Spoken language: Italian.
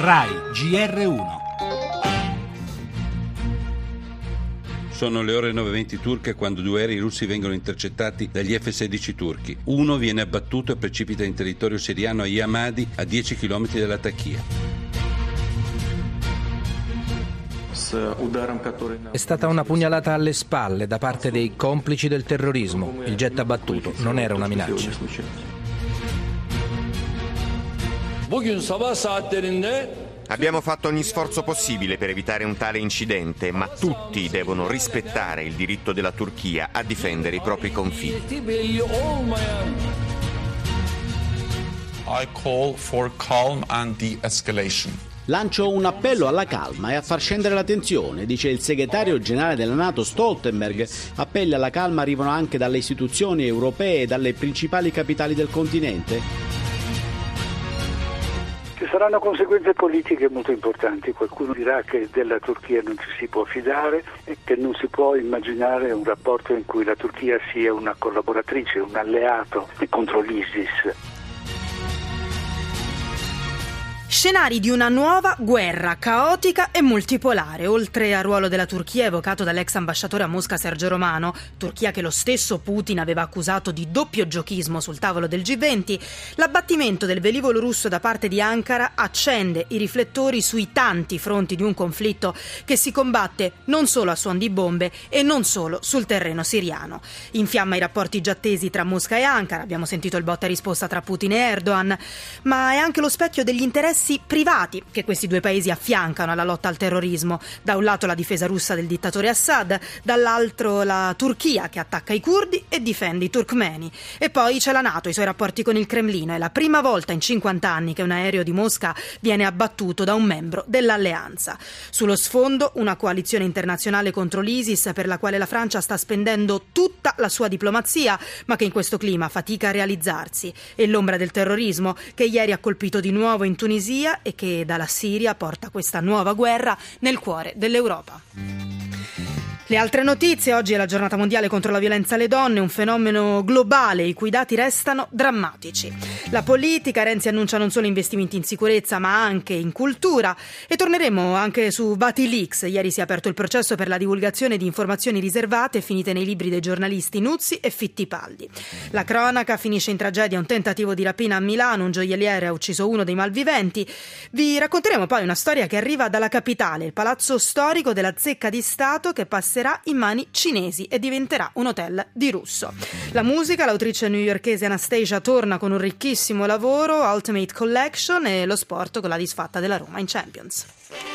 RAI GR1 Sono le ore 9.20 turche quando due aerei russi vengono intercettati dagli F-16 turchi. Uno viene abbattuto e precipita in territorio siriano a Yamadi, a 10 km dalla Tachia. È stata una pugnalata alle spalle da parte dei complici del terrorismo. Il jet abbattuto non era una minaccia. Abbiamo fatto ogni sforzo possibile per evitare un tale incidente, ma tutti devono rispettare il diritto della Turchia a difendere i propri confini. belli olmayan I call for calm and de-escalation. Lancio un appello alla calma e a far scendere la tensione, dice il segretario generale della Nato Stoltenberg. Appelli alla calma arrivano anche dalle istituzioni europee e dalle principali capitali del continente. Ci saranno conseguenze politiche molto importanti, qualcuno dirà che della Turchia non ci si può fidare e che non si può immaginare un rapporto in cui la Turchia sia una collaboratrice, un alleato contro l'ISIS. Scenari di una nuova guerra caotica e multipolare, oltre al ruolo della Turchia evocato dall'ex ambasciatore a Mosca Sergio Romano, Turchia che lo stesso Putin aveva accusato di doppio giochismo sul tavolo del G20, l'abbattimento del velivolo russo da parte di Ankara accende i riflettori sui tanti fronti di un conflitto che si combatte non solo a suon di bombe e non solo sul terreno siriano. Infiamma i rapporti già tesi tra Mosca e Ankara, abbiamo sentito il botta risposta tra Putin e Erdogan, ma è anche lo specchio degli interessi privati che questi due paesi affiancano alla lotta al terrorismo. Da un lato la difesa russa del dittatore Assad, dall'altro la Turchia che attacca i curdi e difende i turkmeni. E poi c'è la Nato, i suoi rapporti con il Cremlino. È la prima volta in 50 anni che un aereo di Mosca viene abbattuto da un membro dell'alleanza. Sullo sfondo una coalizione internazionale contro l'ISIS per la quale la Francia sta spendendo tutta la sua diplomazia, ma che in questo clima fatica a realizzarsi. E l'ombra del terrorismo che ieri ha colpito di nuovo in Tunisia e che dalla Siria porta questa nuova guerra nel cuore dell'Europa. Le altre notizie, oggi è la giornata mondiale contro la violenza alle donne, un fenomeno globale i cui dati restano drammatici. La politica, Renzi annuncia non solo investimenti in sicurezza ma anche in cultura e torneremo anche su Batilix. Ieri si è aperto il processo per la divulgazione di informazioni riservate finite nei libri dei giornalisti Nuzzi e Fittipaldi. La cronaca finisce in tragedia un tentativo di rapina a Milano, un gioielliere ha ucciso uno dei malviventi. Vi racconteremo poi una storia che arriva dalla capitale, il palazzo storico della Zecca di Stato che passerà in mani cinesi e diventerà un hotel di russo. La musica, l'autrice newyorkese Anastasia torna con un ricchissimo lavoro, Ultimate Collection e lo sport con la disfatta della Roma in Champions.